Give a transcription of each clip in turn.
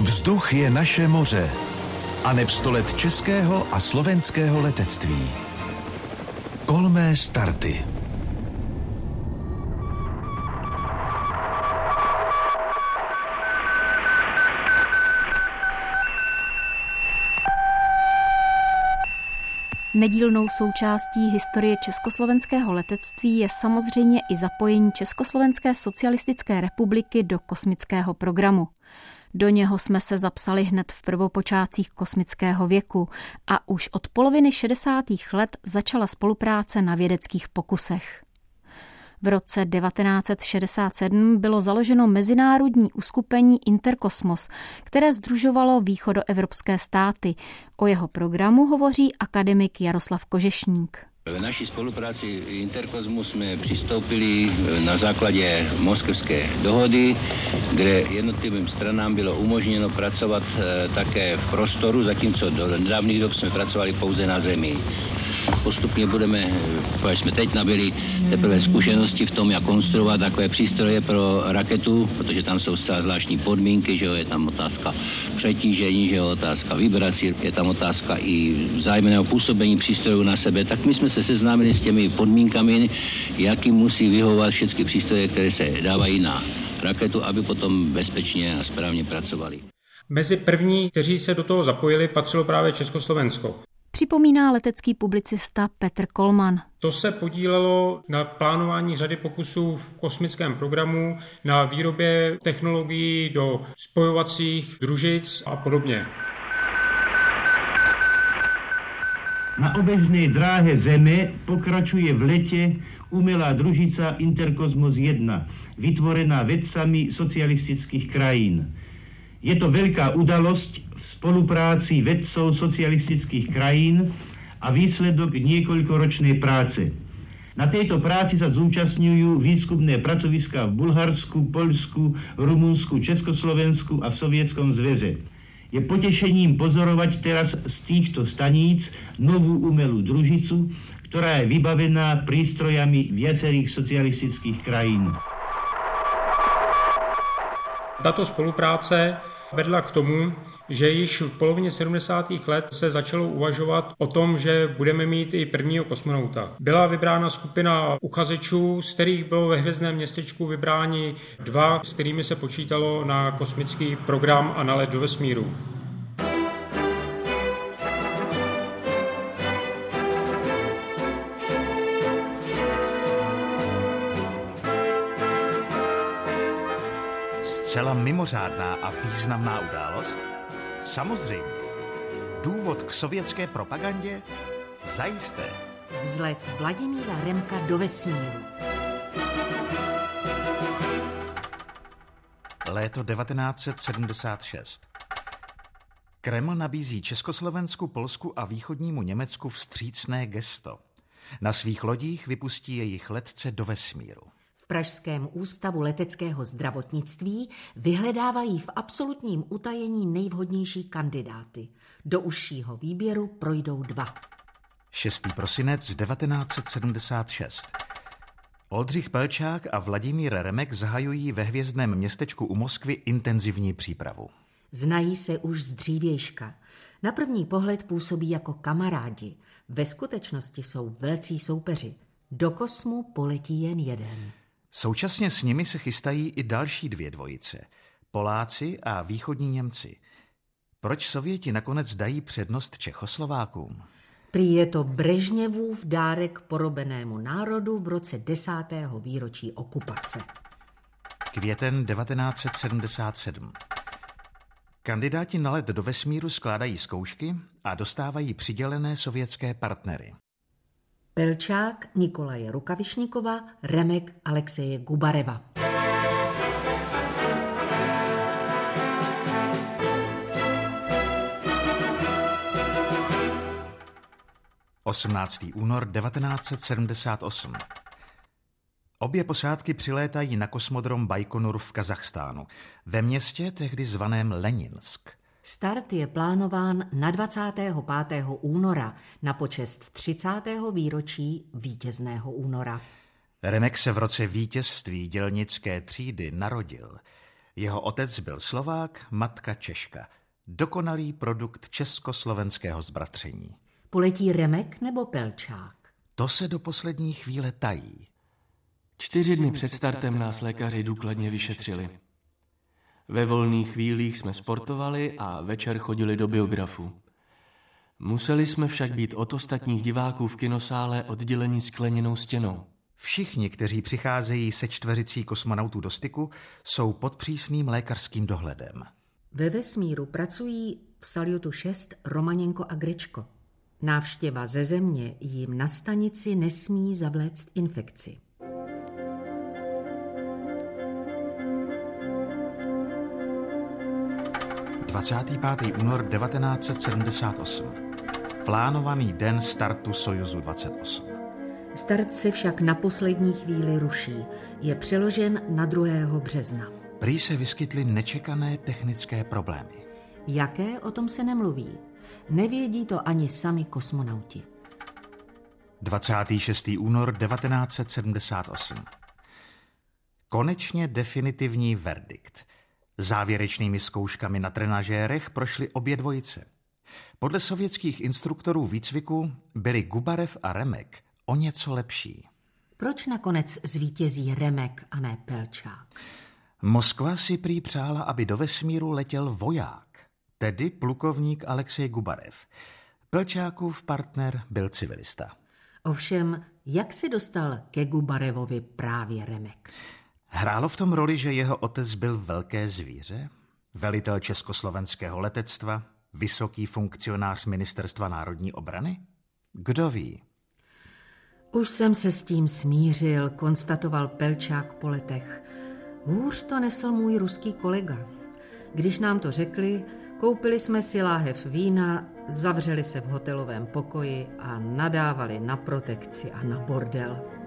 Vzduch je naše moře a neb let českého a slovenského letectví. Kolmé starty. Nedílnou součástí historie československého letectví je samozřejmě i zapojení Československé socialistické republiky do kosmického programu. Do něho jsme se zapsali hned v prvopočátcích kosmického věku a už od poloviny 60. let začala spolupráce na vědeckých pokusech. V roce 1967 bylo založeno mezinárodní uskupení Interkosmos, které združovalo východoevropské státy. O jeho programu hovoří akademik Jaroslav Kožešník. V naší spolupráci Interkosmu jsme přistoupili na základě moskevské dohody, kde jednotlivým stranám bylo umožněno pracovat eh, také v prostoru, zatímco do nedávných dob jsme pracovali pouze na zemi. Postupně budeme, protože jsme teď nabili teprve zkušenosti v tom, jak konstruovat takové přístroje pro raketu, protože tam jsou zcela zvláštní podmínky, že jo, je tam otázka přetížení, že jo, otázka vibrací, je tam otázka i vzájemného působení přístrojů na sebe, tak my jsme se seznámili s těmi podmínkami, jaký musí vyhovovat všechny přístroje, které se dávají na raketu, aby potom bezpečně a správně pracovali. Mezi první, kteří se do toho zapojili, patřilo právě Československo připomíná letecký publicista Petr Kolman. To se podílelo na plánování řady pokusů v kosmickém programu, na výrobě technologií do spojovacích družic a podobně. Na obežné dráhe Zeme pokračuje v letě umělá družica Interkosmos 1, vytvorená vedcami socialistických krajín. Je to velká udalost spolupráci vedcov socialistických krajín a výsledok niekoľkoročnej práce. Na tejto práci sa zúčastňujú výskumné pracoviska v Bulharsku, Polsku, Rumunsku, Československu a v Sovietskom zveze. Je potešením pozorovať teraz z týchto staníc novú umelú družicu, ktorá je vybavená prístrojami viacerých socialistických krajín. Tato spolupráce vedla k tomu, že již v polovině 70. let se začalo uvažovat o tom, že budeme mít i prvního kosmonauta. Byla vybrána skupina uchazečů, z kterých bylo ve hvězdném městečku vybráni dva, s kterými se počítalo na kosmický program a na let do vesmíru. Zcela mimořádná a významná událost? Samozřejmě. Důvod k sovětské propagandě? Zajisté. Vzlet Vladimíra Remka do vesmíru. Léto 1976. Kreml nabízí Československu, Polsku a východnímu Německu vstřícné gesto. Na svých lodích vypustí jejich letce do vesmíru. Pražském ústavu leteckého zdravotnictví vyhledávají v absolutním utajení nejvhodnější kandidáty. Do užšího výběru projdou dva. 6. prosinec 1976. Oldřich Pelčák a Vladimír Remek zahajují ve hvězdném městečku u Moskvy intenzivní přípravu. Znají se už z dřívějška. Na první pohled působí jako kamarádi. Ve skutečnosti jsou velcí soupeři. Do kosmu poletí jen jeden. Současně s nimi se chystají i další dvě dvojice. Poláci a východní Němci. Proč Sověti nakonec dají přednost Čechoslovákům? Prý je to Brežněvův dárek porobenému národu v roce desátého výročí okupace. Květen 1977. Kandidáti na let do vesmíru skládají zkoušky a dostávají přidělené sovětské partnery. Pelčák Nikolaje Rukavišníkova, Remek Alexeje Gubareva. Osmnáctý únor 1978. Obě posádky přilétají na kosmodrom Bajkonur v Kazachstánu, ve městě tehdy zvaném Leninsk. Start je plánován na 25. února na počest 30. výročí vítězného února. Remek se v roce vítězství dělnické třídy narodil. Jeho otec byl Slovák, matka Češka. Dokonalý produkt československého zbratření. Poletí Remek nebo Pelčák? To se do poslední chvíle tají. Čtyři dny před startem nás lékaři důkladně vyšetřili. Ve volných chvílích jsme sportovali a večer chodili do biografu. Museli jsme však být od ostatních diváků v kinosále odděleni skleněnou stěnou. Všichni, kteří přicházejí se čtveřicí kosmonautů do styku, jsou pod přísným lékařským dohledem. Ve vesmíru pracují v Salyutu 6 Romaněnko a Grečko. Návštěva ze země jim na stanici nesmí zavléct infekci. 25. únor 1978. Plánovaný den startu Sojuzu 28. Start se však na poslední chvíli ruší. Je přeložen na 2. března. Prý se vyskytly nečekané technické problémy. Jaké o tom se nemluví? Nevědí to ani sami kosmonauti. 26. únor 1978. Konečně definitivní verdikt. Závěrečnými zkouškami na trenažérech prošly obě dvojice. Podle sovětských instruktorů výcviku byli Gubarev a Remek o něco lepší. Proč nakonec zvítězí Remek a ne Pelčák? Moskva si prý přála, aby do vesmíru letěl voják, tedy plukovník Alexej Gubarev. Pelčákův partner byl civilista. Ovšem, jak se dostal ke Gubarevovi právě Remek? Hrálo v tom roli, že jeho otec byl velké zvíře? Velitel československého letectva? Vysoký funkcionář Ministerstva národní obrany? Kdo ví? Už jsem se s tím smířil, konstatoval Pelčák po letech. Hůř to nesl můj ruský kolega. Když nám to řekli, koupili jsme si láhev vína, zavřeli se v hotelovém pokoji a nadávali na protekci a na bordel.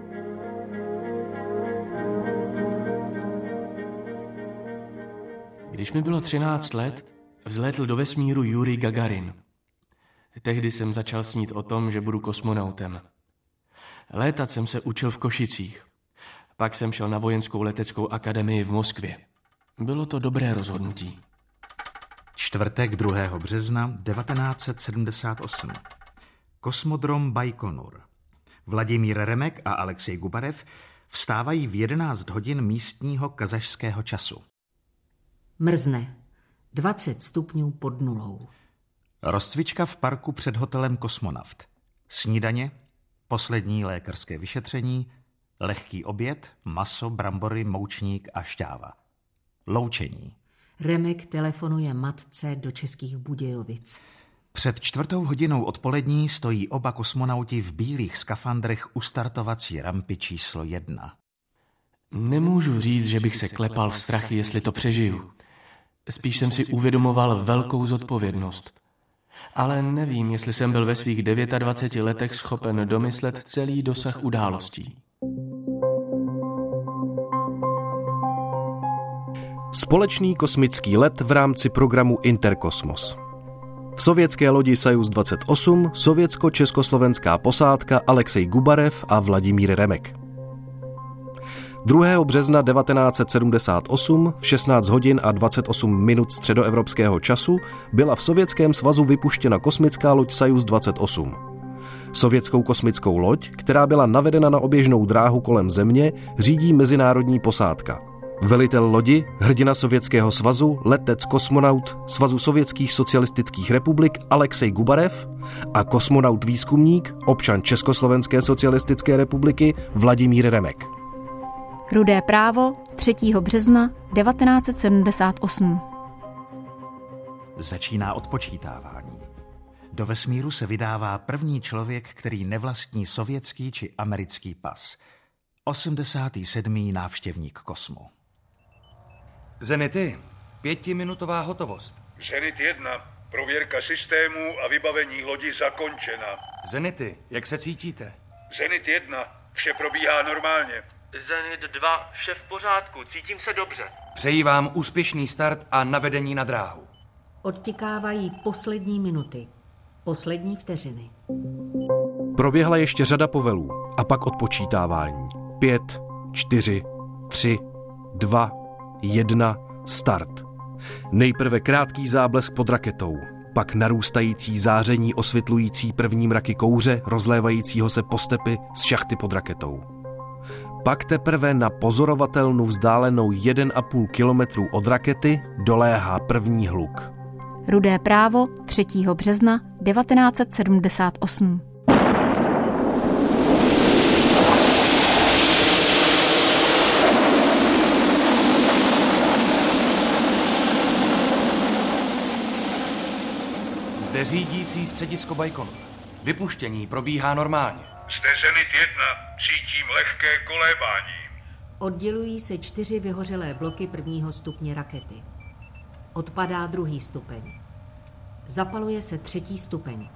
Když mi bylo 13 let, vzlétl do vesmíru Yuri Gagarin. Tehdy jsem začal snít o tom, že budu kosmonautem. Létat jsem se učil v Košicích. Pak jsem šel na vojenskou leteckou akademii v Moskvě. Bylo to dobré rozhodnutí. Čtvrtek 2. března 1978. Kosmodrom Bajkonur. Vladimír Remek a Alexej Gubarev vstávají v 11 hodin místního kazašského času. Mrzne. 20 stupňů pod nulou. Rozcvička v parku před hotelem Kosmonaut. Snídaně, poslední lékařské vyšetření, lehký oběd, maso, brambory, moučník a šťáva. Loučení. Remek telefonuje matce do Českých Budějovic. Před čtvrtou hodinou odpolední stojí oba kosmonauti v bílých skafandrech u startovací rampy číslo jedna. Nemůžu říct, že bych se klepal strachy, jestli to přežiju. Spíš jsem si uvědomoval velkou zodpovědnost. Ale nevím, jestli jsem byl ve svých 29 letech schopen domyslet celý dosah událostí. Společný kosmický let v rámci programu Interkosmos. V sovětské lodi Sajus 28 sovětsko-československá posádka Alexej Gubarev a Vladimír Remek. 2. března 1978 v 16 hodin a 28 minut středoevropského času byla v Sovětském svazu vypuštěna kosmická loď Sajus 28. Sovětskou kosmickou loď, která byla navedena na oběžnou dráhu kolem Země, řídí mezinárodní posádka. Velitel lodi, hrdina Sovětského svazu, letec kosmonaut Svazu sovětských socialistických republik Alexej Gubarev a kosmonaut výzkumník, občan Československé socialistické republiky Vladimír Remek. Rudé právo 3. března 1978. Začíná odpočítávání. Do vesmíru se vydává první člověk, který nevlastní sovětský či americký pas. 87. návštěvník kosmu. Zenity, pětiminutová hotovost. Zenit 1, prověrka systému a vybavení lodi zakončena. Zenity, jak se cítíte? Zenit 1, vše probíhá normálně. Zenit 2, vše v pořádku, cítím se dobře. Přeji vám úspěšný start a navedení na dráhu. Odtikávají poslední minuty, poslední vteřiny. Proběhla ještě řada povelů a pak odpočítávání. Pět, čtyři, tři, dva, jedna, Start. Nejprve krátký záblesk pod raketou, pak narůstající záření osvětlující první mraky kouře rozlévajícího se po stepy z šachty pod raketou. Pak teprve na pozorovatelnu vzdálenou 1,5 kilometru od rakety doléhá první hluk. Rudé právo 3. března 1978. Zde řídící středisko Bajkonur. Vypuštění probíhá normálně. Zde Zenit 1, cítím lehké kolébání. Oddělují se čtyři vyhořelé bloky prvního stupně rakety. Odpadá druhý stupeň. Zapaluje se třetí stupeň.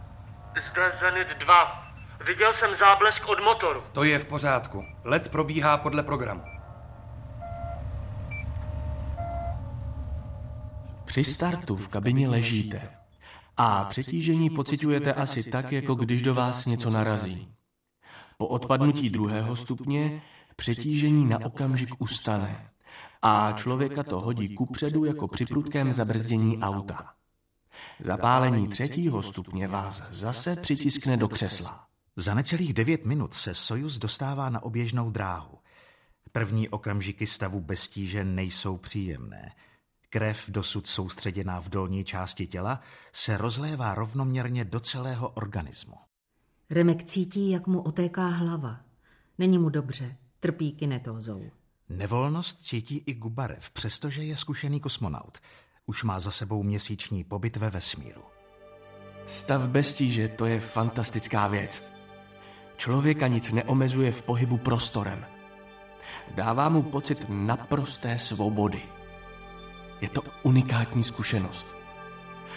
Zde Zenit 2. Viděl jsem záblesk od motoru. To je v pořádku. Let probíhá podle programu. Při startu v kabině ležíte a přetížení pociťujete asi tak, jako když do vás něco narazí. Po odpadnutí druhého stupně přetížení na okamžik ustane a člověka to hodí kupředu jako při prudkém zabrzdění auta. Zapálení třetího stupně vás zase přitiskne do křesla. Za necelých devět minut se Sojus dostává na oběžnou dráhu. První okamžiky stavu bez tíže nejsou příjemné. Krev, dosud soustředěná v dolní části těla, se rozlévá rovnoměrně do celého organismu. Remek cítí, jak mu otéká hlava. Není mu dobře, trpí kinetózou. Nevolnost cítí i Gubarev, přestože je zkušený kosmonaut. Už má za sebou měsíční pobyt ve vesmíru. Stav bez tíže to je fantastická věc. Člověka nic neomezuje v pohybu prostorem. Dává mu pocit naprosté svobody. Je to unikátní zkušenost.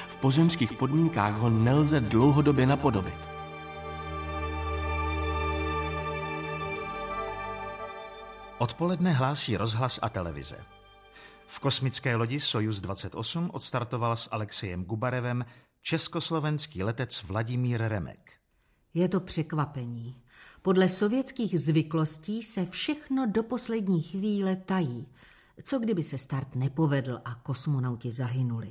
V pozemských podmínkách ho nelze dlouhodobě napodobit. Odpoledne hlásí rozhlas a televize. V kosmické lodi Sojus 28 odstartoval s Alexejem Gubarevem československý letec Vladimír Remek. Je to překvapení. Podle sovětských zvyklostí se všechno do poslední chvíle tají. Co kdyby se start nepovedl a kosmonauti zahynuli?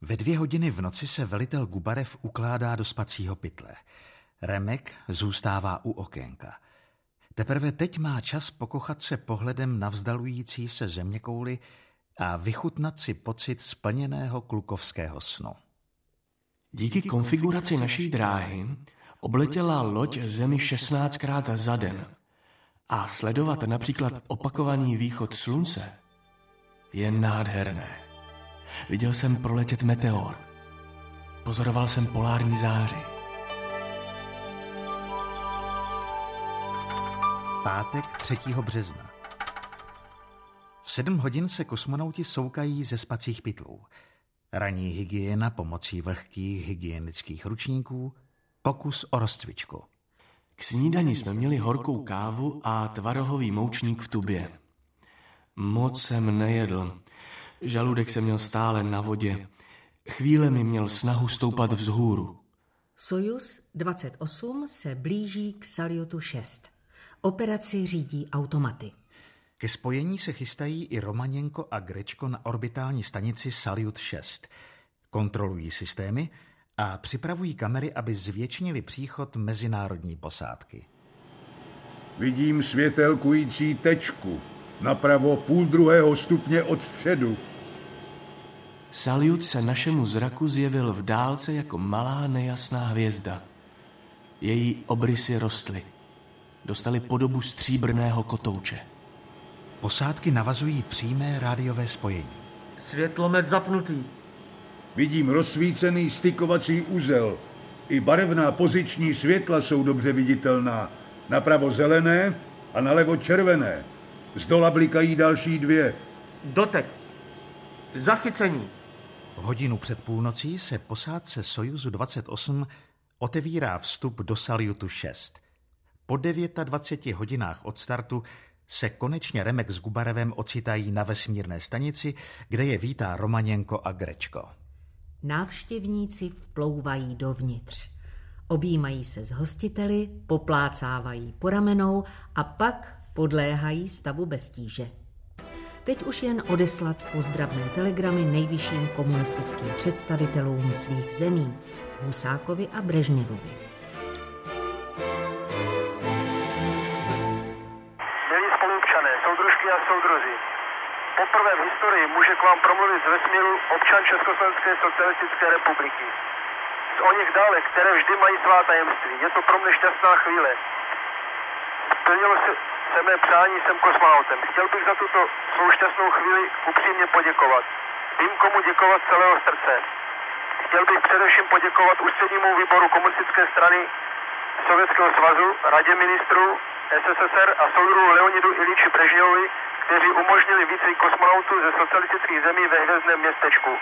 Ve dvě hodiny v noci se velitel Gubarev ukládá do spacího pytle. Remek zůstává u okénka. Teprve teď má čas pokochat se pohledem na vzdalující se zeměkouli a vychutnat si pocit splněného klukovského snu. Díky konfiguraci naší dráhy obletěla loď Zemi 16krát za den a sledovat například opakovaný východ slunce je nádherné. Viděl jsem proletět meteor. Pozoroval jsem polární záři. Pátek 3. března. V sedm hodin se kosmonauti soukají ze spacích pytlů. Ranní hygiena pomocí vlhkých hygienických ručníků, pokus o rozcvičku. K snídani jsme měli horkou kávu a tvarohový moučník v tubě. Moc jsem nejedl. Žaludek se měl stále na vodě. Chvíle mi měl snahu stoupat vzhůru. Sojus 28 se blíží k Salyutu 6. Operaci řídí automaty. Ke spojení se chystají i Romaněnko a Grečko na orbitální stanici Salyut 6. Kontrolují systémy a připravují kamery, aby zvětšnili příchod mezinárodní posádky. Vidím světelkující tečku. Napravo půl druhého stupně od středu. Salyut se našemu zraku zjevil v dálce jako malá nejasná hvězda. Její obrysy rostly. Dostali podobu stříbrného kotouče. Posádky navazují přímé rádiové spojení. Světlomet zapnutý. Vidím rozsvícený stykovací úzel. I barevná poziční světla jsou dobře viditelná. Napravo zelené a nalevo červené. Z dola blikají další dvě. Dotek. Zachycení. Hodinu před půlnocí se posádce Sojuzu 28 otevírá vstup do Salyutu 6. Po 29 hodinách od startu se konečně Remek s Gubarevem ocitají na vesmírné stanici, kde je vítá Romaněnko a Grečko. Návštěvníci vplouvají dovnitř. Objímají se s hostiteli, poplácávají po ramenou a pak podléhají stavu bez tíže. Teď už jen odeslat pozdravné telegramy nejvyšším komunistickým představitelům svých zemí, Husákovi a Brežněvovi. K vám promluvit z vesmíru občan Československé socialistické republiky. Z o nich dále, které vždy mají svá tajemství. Je to pro mě šťastná chvíle. Splnilo se, se mé přání, jsem kosmonautem. Chtěl bych za tuto svou šťastnou chvíli upřímně poděkovat. Vím, komu děkovat celého srdce. Chtěl bych především poděkovat ústřednímu výboru komunistické strany Sovětského svazu, Radě ministrů SSSR a soudru Leonidu Iliči Brežněvovi, kteří umožnili výcvik kosmonautů ze socialistických zemí ve hvězdném městečku.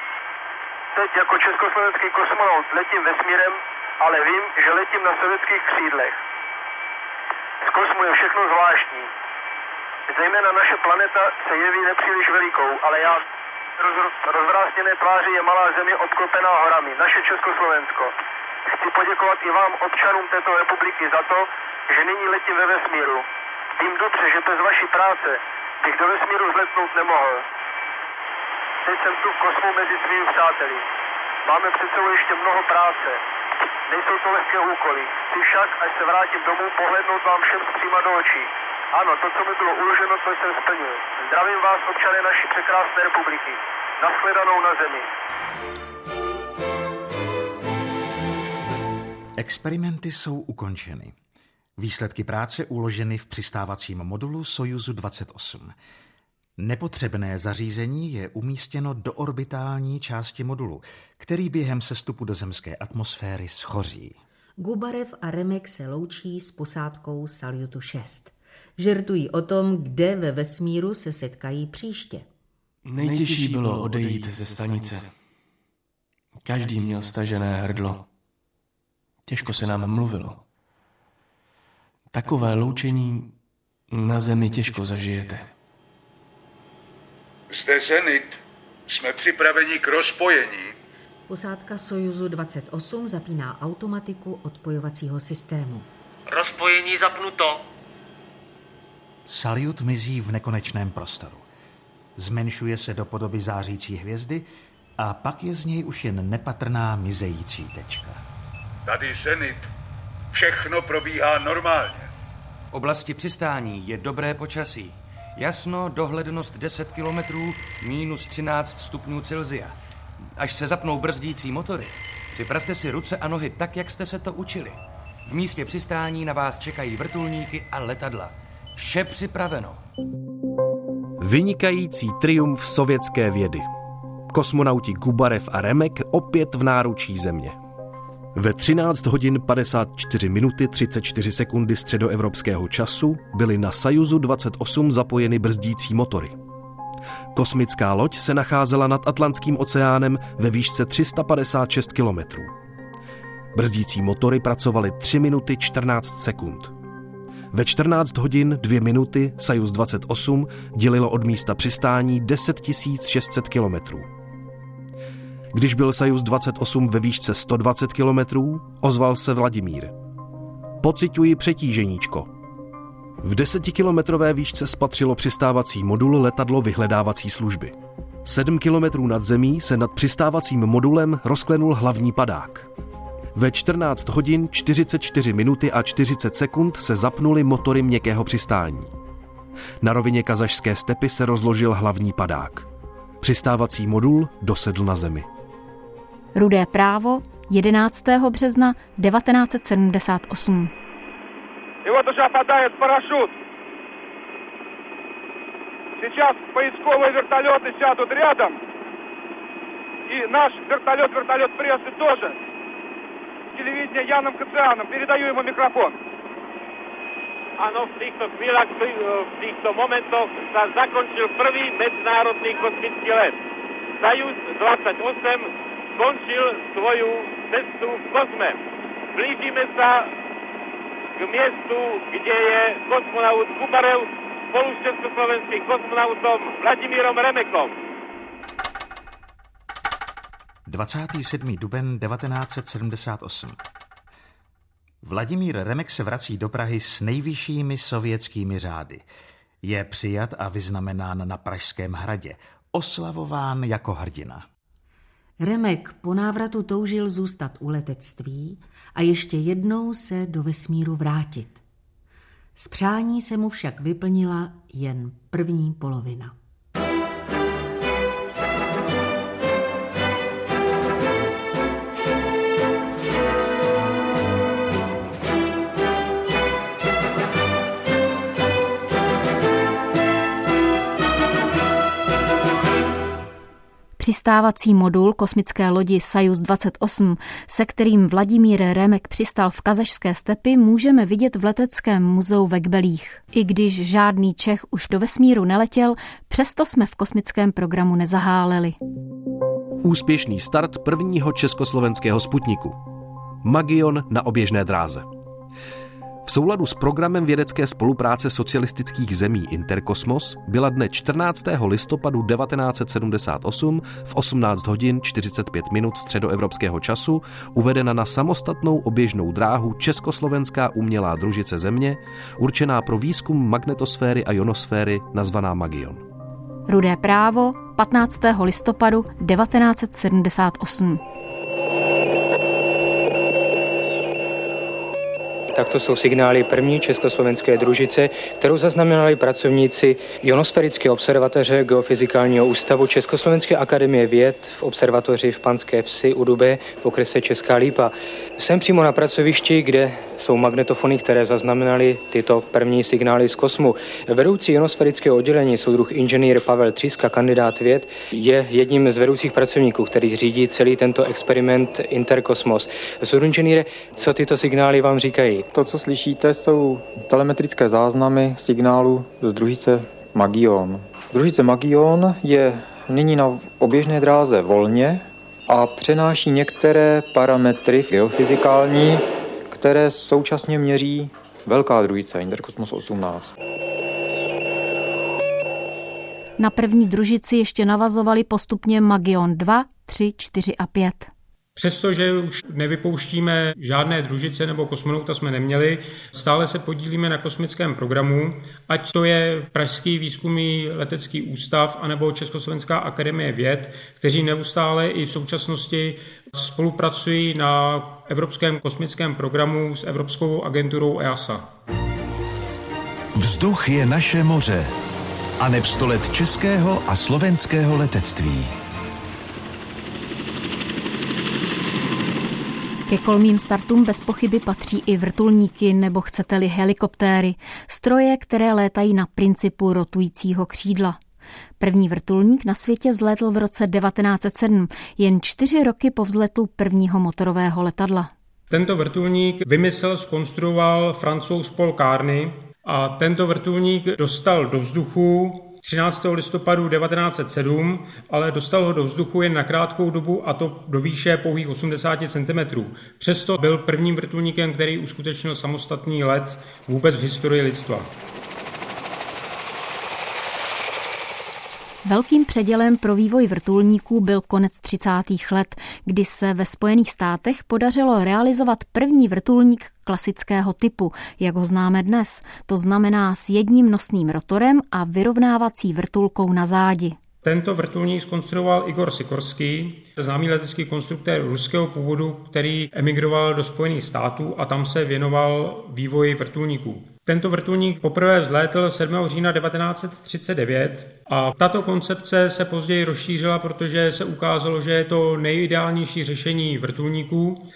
Teď jako československý kosmonaut letím vesmírem, ale vím, že letím na sovětských křídlech. Z kosmu je všechno zvláštní. Zejména naše planeta se jeví nepříliš velikou, ale já roz, rozvrástěné tváři je malá země obklopená horami, naše Československo. Chci poděkovat i vám, občanům této republiky, za to, že nyní letím ve vesmíru. Vím dobře, že bez vaší práce bych do vesmíru zletnout nemohl. Teď jsem tu v kosmu mezi svými přáteli. Máme před sebou ještě mnoho práce. Nejsou to lehké úkoly. Chci však, až se vrátím domů, pohlednout vám všem zpříma do očí. Ano, to, co mi bylo uloženo, to jsem splnil. Zdravím vás, občané naší překrásné republiky. Naschledanou na zemi. Experimenty jsou ukončeny. Výsledky práce uloženy v přistávacím modulu Sojuzu 28. Nepotřebné zařízení je umístěno do orbitální části modulu, který během sestupu do zemské atmosféry schoří. Gubarev a Remek se loučí s posádkou Salyutu 6. Žertují o tom, kde ve vesmíru se setkají příště. Nejtěžší bylo odejít ze stanice. Každý měl stažené hrdlo. Těžko se nám mluvilo. Takové loučení na zemi těžko zažijete. Zde Zenit. Jsme připraveni k rozpojení. Posádka Sojuzu 28 zapíná automatiku odpojovacího systému. Rozpojení zapnuto. Salyut mizí v nekonečném prostoru. Zmenšuje se do podoby zářící hvězdy a pak je z něj už jen nepatrná mizející tečka. Tady Zenit. Všechno probíhá normálně. V oblasti přistání je dobré počasí. Jasno, dohlednost 10 kilometrů, minus 13 stupňů Celzia. Až se zapnou brzdící motory, připravte si ruce a nohy tak, jak jste se to učili. V místě přistání na vás čekají vrtulníky a letadla. Vše připraveno. Vynikající triumf sovětské vědy. Kosmonauti Gubarev a Remek opět v náručí země. Ve 13 hodin 54 minuty 34 sekundy středoevropského času byly na Sajuzu 28 zapojeny brzdící motory. Kosmická loď se nacházela nad Atlantským oceánem ve výšce 356 kilometrů. Brzdící motory pracovaly 3 minuty 14 sekund. Ve 14 hodin 2 minuty Sajus 28 dělilo od místa přistání 10 600 kilometrů. Když byl Sajus 28 ve výšce 120 kilometrů, ozval se Vladimír. Pocituji přetíženíčko. V desetikilometrové výšce spatřilo přistávací modul letadlo vyhledávací služby. Sedm kilometrů nad zemí se nad přistávacím modulem rozklenul hlavní padák. Ve 14 hodin 44 minuty a 40 sekund se zapnuly motory měkkého přistání. Na rovině kazašské stepy se rozložil hlavní padák. Přistávací modul dosedl na zemi. Rudé právo 11. března 1978. И вот уже опадает парашют. Сейчас поисковые вертолеты сядут рядом. И наш вертолет, вертолет прессы тоже. Телевидение Яном Кацианом. Передаю ему микрофон. Áno, v týchto chvíľach, v týchto momentoch sa zakončil prvý medzinárodný kosmický let. Sajus 28 skončil svoju cestu v kozme. Blížime sa k miestu, kde je kosmonaut Kubarev spolu s československým kosmonautom Vladimírom Remekom. 27. duben 1978. Vladimír Remek se vrací do Prahy s nejvyššími sovětskými řády. Je přijat a vyznamenán na Pražském hradě, oslavován jako hrdina. Remek po návratu toužil zůstat u letectví a ještě jednou se do vesmíru vrátit. Z přání se mu však vyplnila jen první polovina. Přistávací modul kosmické lodi Sajus 28, se kterým Vladimír Remek přistal v kazašské stepy, můžeme vidět v leteckém muzeu ve Kbelích. I když žádný Čech už do vesmíru neletěl, přesto jsme v kosmickém programu nezaháleli. Úspěšný start prvního československého sputniku. Magion na oběžné dráze. V souladu s programem vědecké spolupráce socialistických zemí Interkosmos byla dne 14. listopadu 1978 v 18 hodin 45 minut středoevropského času uvedena na samostatnou oběžnou dráhu Československá umělá družice Země, určená pro výzkum magnetosféry a ionosféry nazvaná Magion. Rudé právo 15. listopadu 1978. Tak to jsou signály první československé družice, kterou zaznamenali pracovníci Ionosférické observatoře Geofyzikálního ústavu Československé akademie věd v observatoři v Panské vsi u Dube v okrese Česká Lípa. Jsem přímo na pracovišti, kde jsou magnetofony, které zaznamenaly tyto první signály z kosmu. Vedoucí ionosférického oddělení, soudruh inženýr Pavel Tříska, kandidát věd, je jedním z vedoucích pracovníků, který řídí celý tento experiment Interkosmos. Soudruh inženýre, co tyto signály vám říkají? To, co slyšíte, jsou telemetrické záznamy signálu z družice Magion. Družice Magion je nyní na oběžné dráze volně a přenáší některé parametry geofyzikální, které současně měří velká družice Interkosmos 18. Na první družici ještě navazovali postupně Magion 2, 3, 4 a 5. Přestože už nevypouštíme žádné družice nebo kosmonauta jsme neměli, stále se podílíme na kosmickém programu, ať to je Pražský výzkumný letecký ústav anebo Československá akademie věd, kteří neustále i v současnosti spolupracují na Evropském kosmickém programu s Evropskou agenturou EASA. Vzduch je naše moře a nepstolet českého a slovenského letectví. Ke kolmým startům bez pochyby patří i vrtulníky nebo chcete-li helikoptéry, stroje, které létají na principu rotujícího křídla. První vrtulník na světě vzlétl v roce 1907, jen čtyři roky po vzletu prvního motorového letadla. Tento vrtulník vymyslel, skonstruoval francouz Paul Carney a tento vrtulník dostal do vzduchu 13. listopadu 1907, ale dostal ho do vzduchu jen na krátkou dobu a to do výše pouhých 80 cm. Přesto byl prvním vrtulníkem, který uskutečnil samostatný let vůbec v historii lidstva. Velkým předělem pro vývoj vrtulníků byl konec 30. let, kdy se ve Spojených státech podařilo realizovat první vrtulník klasického typu, jak ho známe dnes, to znamená s jedním nosným rotorem a vyrovnávací vrtulkou na zádi. Tento vrtulník skonstruoval Igor Sikorský, známý letecký konstruktér ruského původu, který emigroval do Spojených států a tam se věnoval vývoji vrtulníků. Tento vrtulník poprvé vzlétl 7. října 1939 a tato koncepce se později rozšířila, protože se ukázalo, že je to nejideálnější řešení vrtulníků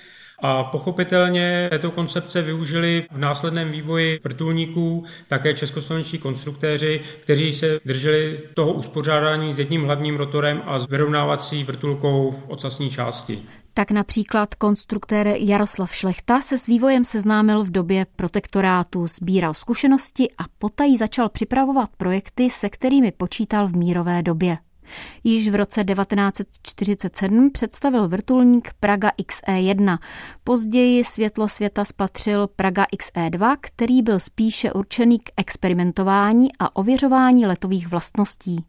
a pochopitelně této koncepce využili v následném vývoji vrtulníků také českoslovenští konstruktéři, kteří se drželi toho uspořádání s jedním hlavním rotorem a s vyrovnávací vrtulkou v ocasní části. Tak například konstruktér Jaroslav Šlechta se s vývojem seznámil v době protektorátu, sbíral zkušenosti a potají začal připravovat projekty, se kterými počítal v mírové době. Již v roce 1947 představil vrtulník Praga XE1. Později světlo světa spatřil Praga XE2, který byl spíše určený k experimentování a ověřování letových vlastností.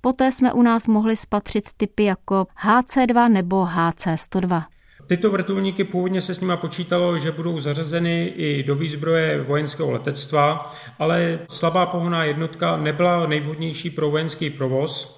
Poté jsme u nás mohli spatřit typy jako HC2 nebo HC102. Tyto vrtulníky původně se s nimi počítalo, že budou zařazeny i do výzbroje vojenského letectva, ale slabá pohonná jednotka nebyla nejvhodnější pro vojenský provoz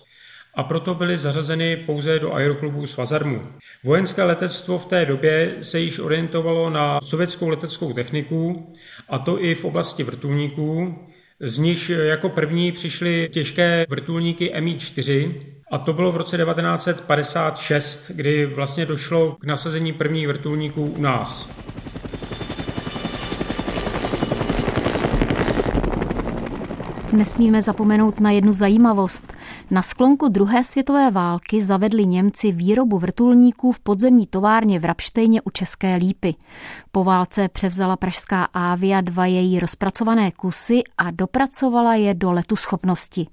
a proto byly zařazeny pouze do aeroklubu Svazarmu. Vojenské letectvo v té době se již orientovalo na sovětskou leteckou techniku, a to i v oblasti vrtulníků, z níž jako první přišly těžké vrtulníky Mi-4, a to bylo v roce 1956, kdy vlastně došlo k nasazení prvních vrtulníků u nás. Nesmíme zapomenout na jednu zajímavost. Na sklonku druhé světové války zavedli Němci výrobu vrtulníků v podzemní továrně v Rapštejně u České Lípy. Po válce převzala pražská Avia dva její rozpracované kusy a dopracovala je do letu schopnosti.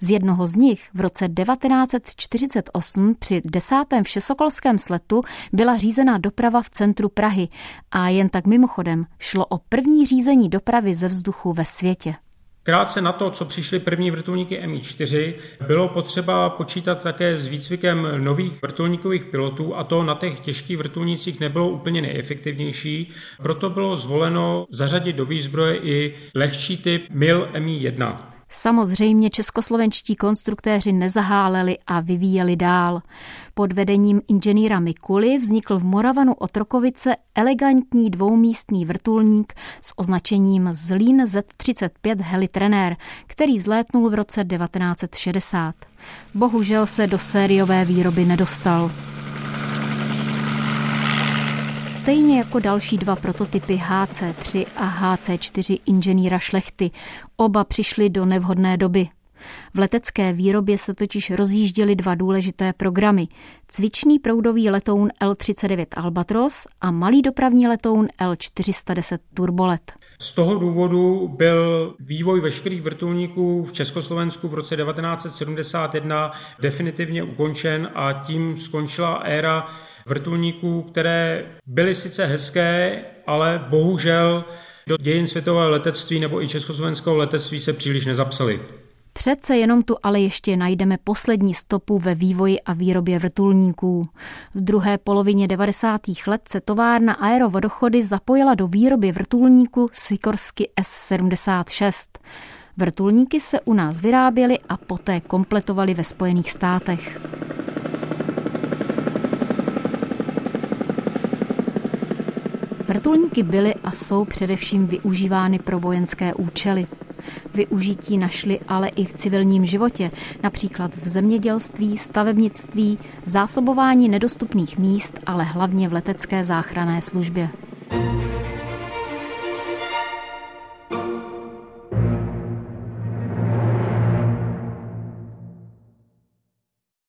Z jednoho z nich v roce 1948 při desátém všesokolském sletu byla řízená doprava v centru Prahy a jen tak mimochodem šlo o první řízení dopravy ze vzduchu ve světě. Krátce na to, co přišly první vrtulníky Mi-4, bylo potřeba počítat také s výcvikem nových vrtulníkových pilotů a to na těch těžkých vrtulnících nebylo úplně nejefektivnější, proto bylo zvoleno zařadit do výzbroje i lehčí typ MIL Mi-1. Samozřejmě českoslovenští konstruktéři nezaháleli a vyvíjeli dál. Pod vedením inženýra Mikuly vznikl v Moravanu Otrokovice elegantní dvoumístný vrtulník s označením Zlín Z-35 Helitrenér, který vzlétnul v roce 1960. Bohužel se do sériové výroby nedostal. Stejně jako další dva prototypy HC3 a HC4 inženýra Šlechty, oba přišly do nevhodné doby. V letecké výrobě se totiž rozjížděly dva důležité programy. Cvičný proudový letoun L-39 Albatros a malý dopravní letoun L-410 Turbolet. Z toho důvodu byl vývoj veškerých vrtulníků v Československu v roce 1971 definitivně ukončen a tím skončila éra vrtulníků, které byly sice hezké, ale bohužel do dějin světového letectví nebo i československého letectví se příliš nezapsaly. Přece jenom tu ale ještě najdeme poslední stopu ve vývoji a výrobě vrtulníků. V druhé polovině 90. let se továrna Aerovodochody zapojila do výroby vrtulníku Sikorsky S-76. Vrtulníky se u nás vyráběly a poté kompletovaly ve Spojených státech. Vrtulníky byly a jsou především využívány pro vojenské účely. Využití našli ale i v civilním životě, například v zemědělství, stavebnictví, zásobování nedostupných míst, ale hlavně v letecké záchranné službě.